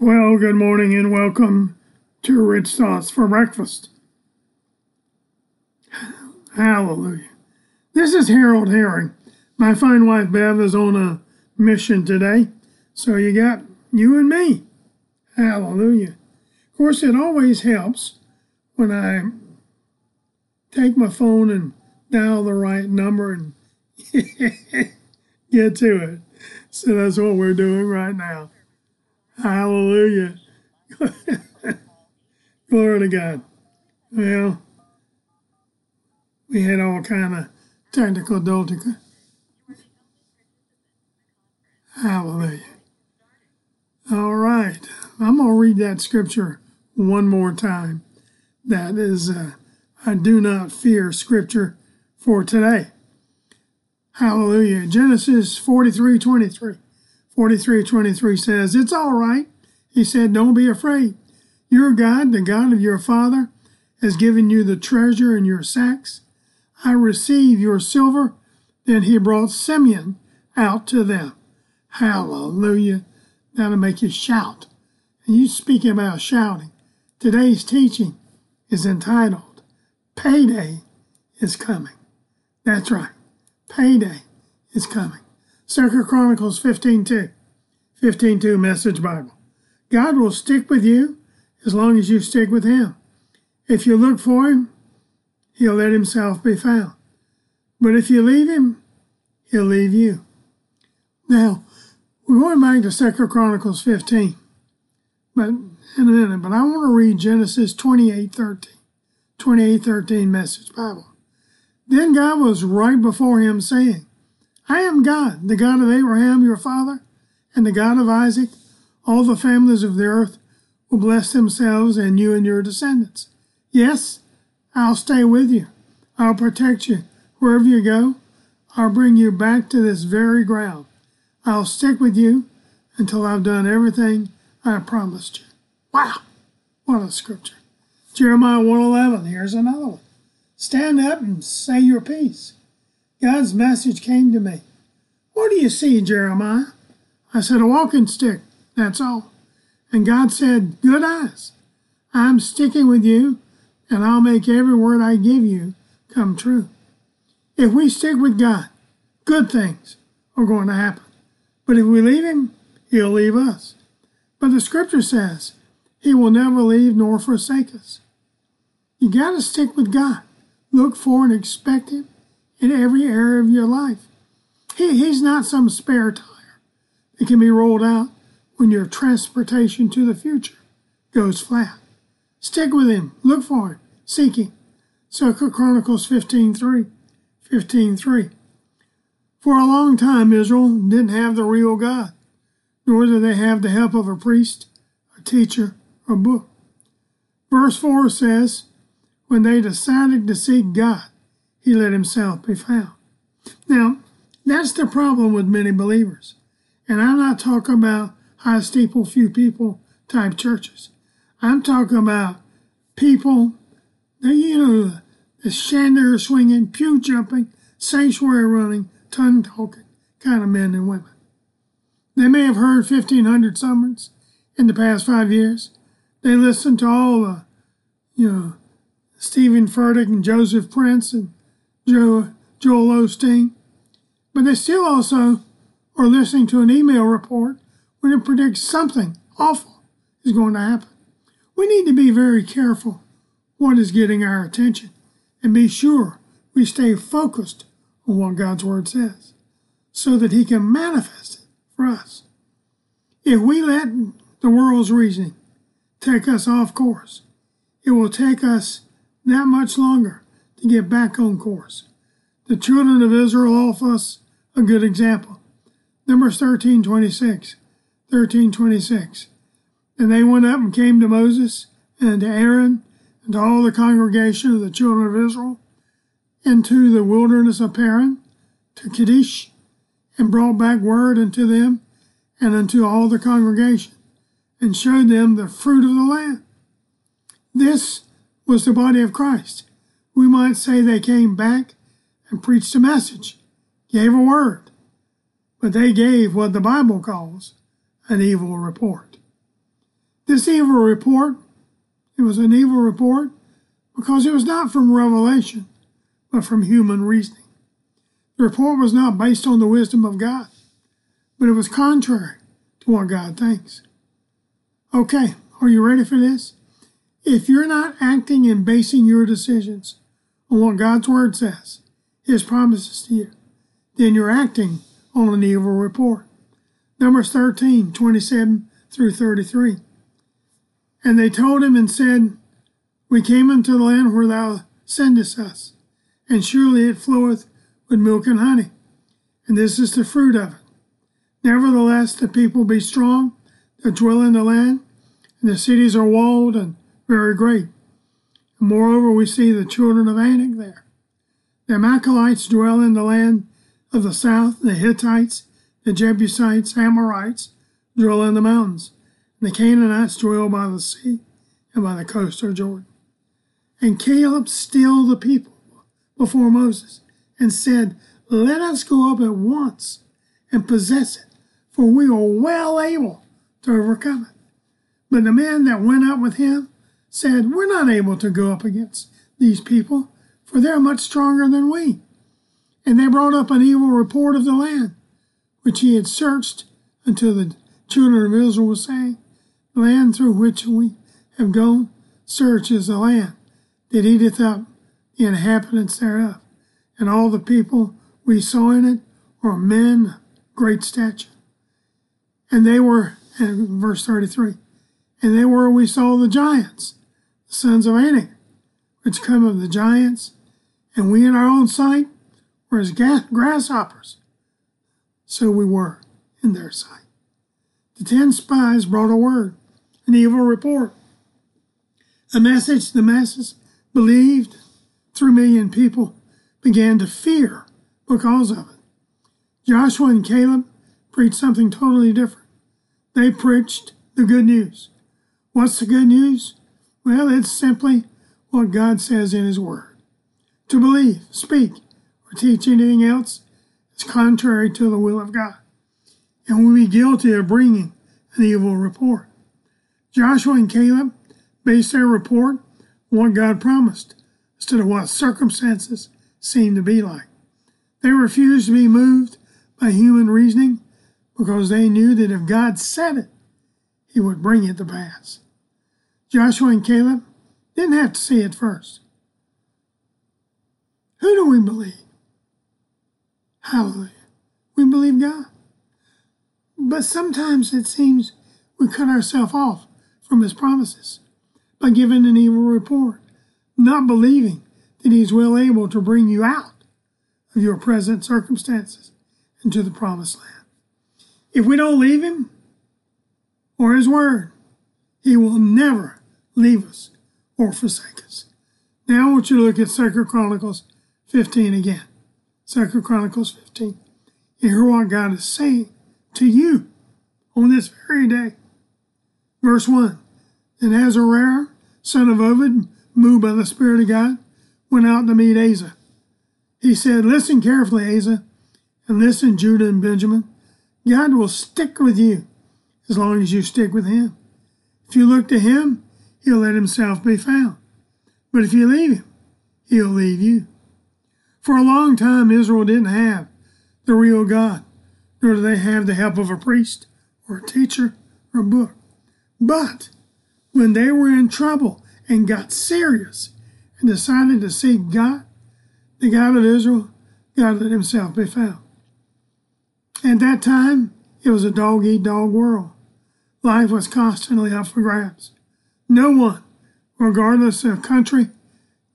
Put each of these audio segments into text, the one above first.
Well, good morning and welcome to Rich Thoughts for Breakfast. Hallelujah. This is Harold Herring. My fine wife Bev is on a mission today, so you got you and me. Hallelujah. Of course, it always helps when I take my phone and dial the right number and get to it. So that's what we're doing right now. Hallelujah. Glory to God. Well, we had all kind of technical difficulty. Hallelujah. All right. I'm going to read that scripture one more time. That is, uh, I do not fear scripture for today. Hallelujah. Genesis 43 23. 43 23 says, It's all right. He said, Don't be afraid. Your God, the God of your father, has given you the treasure in your sacks. I receive your silver. Then he brought Simeon out to them. Hallelujah. That'll make you shout. And you speaking about shouting. Today's teaching is entitled Payday is Coming. That's right. Payday is coming. Second Chronicles 15.2. 15.2 Message Bible. God will stick with you as long as you stick with him. If you look for him, he'll let himself be found. But if you leave him, he'll leave you. Now, we're going back to Second Chronicles 15, but in a minute, but I want to read Genesis 28.13. 28.13 Message Bible. Then God was right before him saying, I am God, the God of Abraham your father, and the God of Isaac. All the families of the earth will bless themselves and you and your descendants. Yes, I'll stay with you. I'll protect you. Wherever you go, I'll bring you back to this very ground. I'll stick with you until I've done everything I promised you. Wow, what a scripture. Jeremiah 111, here's another one. Stand up and say your piece. God's message came to me. What do you see, Jeremiah? I said, A walking stick, that's all. And God said, Good eyes. I'm sticking with you, and I'll make every word I give you come true. If we stick with God, good things are going to happen. But if we leave Him, He'll leave us. But the scripture says, He will never leave nor forsake us. You got to stick with God. Look for and expect Him in every area of your life. He, he's not some spare tire that can be rolled out when your transportation to the future goes flat. Stick with him, look for him, seek him. Second Chronicles 15.3 15.3 For a long time Israel didn't have the real God, nor did they have the help of a priest, a teacher, or book. Verse 4 says, When they decided to seek God, he let himself be found. Now, that's the problem with many believers. And I'm not talking about high steeple, few people type churches. I'm talking about people that, you know, the chandelier swinging, pew jumping, sanctuary running, tongue talking kind of men and women. They may have heard 1,500 sermons in the past five years. They listened to all the, you know, Stephen Furtick and Joseph Prince and Joe, Joel Osteen, but they still also are listening to an email report when it predicts something awful is going to happen. We need to be very careful what is getting our attention and be sure we stay focused on what God's Word says so that He can manifest it for us. If we let the world's reasoning take us off course, it will take us that much longer to get back on course. The children of Israel offer us a good example. Numbers 13 26. 13 26. And they went up and came to Moses and to Aaron and to all the congregation of the children of Israel into the wilderness of Paran to Kadesh and brought back word unto them and unto all the congregation and showed them the fruit of the land. This was the body of Christ we might say they came back and preached a message, gave a word, but they gave what the Bible calls an evil report. This evil report, it was an evil report because it was not from revelation, but from human reasoning. The report was not based on the wisdom of God, but it was contrary to what God thinks. Okay, are you ready for this? If you're not acting and basing your decisions on what God's Word says, His promises to you, then you're acting on an evil report. Numbers 13, 27 through 33. And they told him and said, We came into the land where thou sendest us, and surely it floweth with milk and honey, and this is the fruit of it. Nevertheless, the people be strong that dwell in the land, and the cities are walled and very great. And moreover, we see the children of Anak there. The Amalekites dwell in the land of the south, the Hittites, the Jebusites, Amorites dwell in the mountains, and the Canaanites dwell by the sea and by the coast of Jordan. And Caleb stilled the people before Moses and said, Let us go up at once and possess it, for we are well able to overcome it. But the men that went up with him said, We're not able to go up against these people, for they're much stronger than we. And they brought up an evil report of the land, which he had searched until the children of Israel were saying, The land through which we have gone, search is the land that eateth up the inhabitants thereof. And all the people we saw in it were men great stature. And they were, and verse 33, and they were, we saw the giants, the sons of Anak, which come of the giants, and we in our own sight were as grasshoppers. So we were in their sight. The ten spies brought a word, an evil report, a message the masses believed. Three million people began to fear because of it. Joshua and Caleb preached something totally different. They preached the good news. What's the good news? Well, it's simply what God says in His Word. To believe, speak, or teach anything else is contrary to the will of God, and will be guilty of bringing an evil report. Joshua and Caleb based their report on what God promised instead of what circumstances seemed to be like. They refused to be moved by human reasoning because they knew that if God said it, He would bring it to pass. Joshua and Caleb didn't have to see it first. Who do we believe? Hallelujah. We believe God. But sometimes it seems we cut ourselves off from His promises by giving an evil report, not believing that He is well able to bring you out of your present circumstances into the promised land. If we don't leave Him or His Word, He will never leave us or forsake us. Now I want you to look at Second Chronicles 15 again. Second Chronicles 15. And hear what God is saying to you on this very day. Verse 1. And Azariah, son of Oded, moved by the Spirit of God, went out to meet Asa. He said, Listen carefully, Asa, and listen, Judah and Benjamin. God will stick with you as long as you stick with him. If you look to him, he'll let himself be found. But if you leave him, he'll leave you. For a long time, Israel didn't have the real God, nor do they have the help of a priest or a teacher or a book. But when they were in trouble and got serious and decided to seek God, the God of Israel, God let himself be found. At that time, it was a dog eat dog world. Life was constantly up for grabs. No one, regardless of country,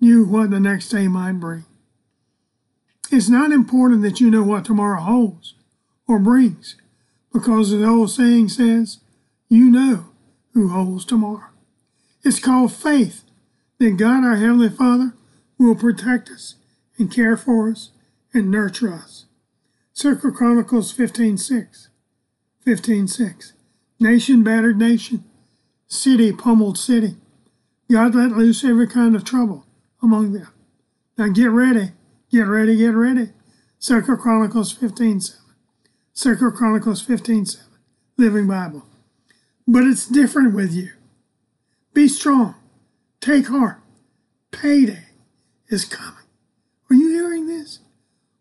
knew what the next day might bring. It's not important that you know what tomorrow holds or brings, because the old saying says, you know who holds tomorrow. It's called faith that God, our Heavenly Father, will protect us and care for us and nurture us. Circle Chronicles 15 6. 15 6. Nation battered nation, city pummeled city. God let loose every kind of trouble among them. Now get ready, get ready, get ready. Second Chronicles 15 7. Second Chronicles 15 7. Living Bible. But it's different with you. Be strong. Take heart. Payday is coming. Are you hearing this?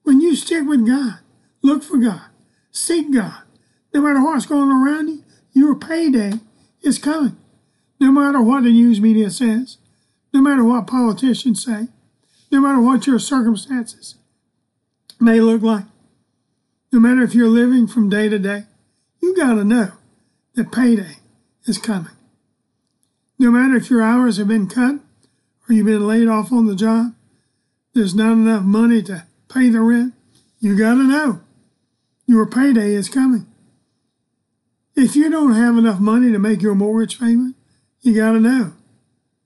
When you stick with God, look for God, seek God, no matter what's going around you, your payday is coming. No matter what the news media says, no matter what politicians say, no matter what your circumstances may look like, no matter if you're living from day to day, you got to know that payday is coming. No matter if your hours have been cut or you've been laid off on the job, there's not enough money to pay the rent, you got to know your payday is coming. If you don't have enough money to make your mortgage payment, you got to know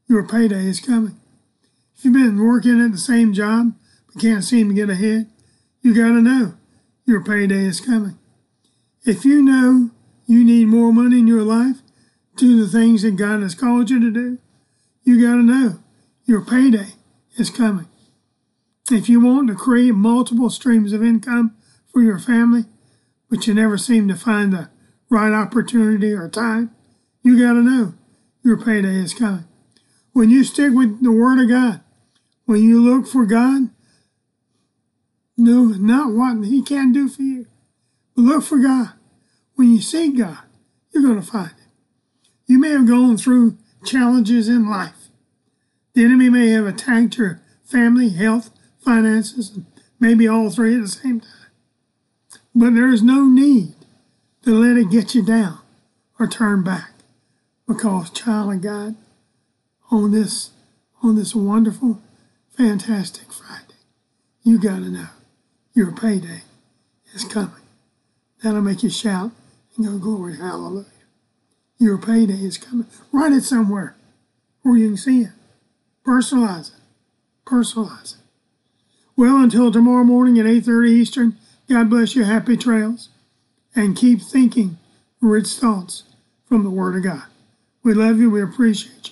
your payday is coming. If you've been working at the same job but can't seem to get ahead, you got to know your payday is coming. If you know you need more money in your life to do the things that God has called you to do, you got to know your payday is coming. If you want to create multiple streams of income for your family, but you never seem to find the right opportunity or time, you got to know your payday is coming. When you stick with the Word of God, when you look for God, no, not what He can do for you, but look for God. When you seek God, you're going to find Him. You may have gone through challenges in life. The enemy may have attacked your family, health, finances, and maybe all three at the same time. But there is no need to let it get you down or turn back because, child of God, on this on this wonderful, fantastic Friday, you got to know your payday is coming. That'll make you shout and go, Glory, hallelujah. Your payday is coming. Write it somewhere where you can see it. Personalize it. Personalize it. Well, until tomorrow morning at 8.30 Eastern, God bless you. Happy trails. And keep thinking rich thoughts from the Word of God. We love you. We appreciate you.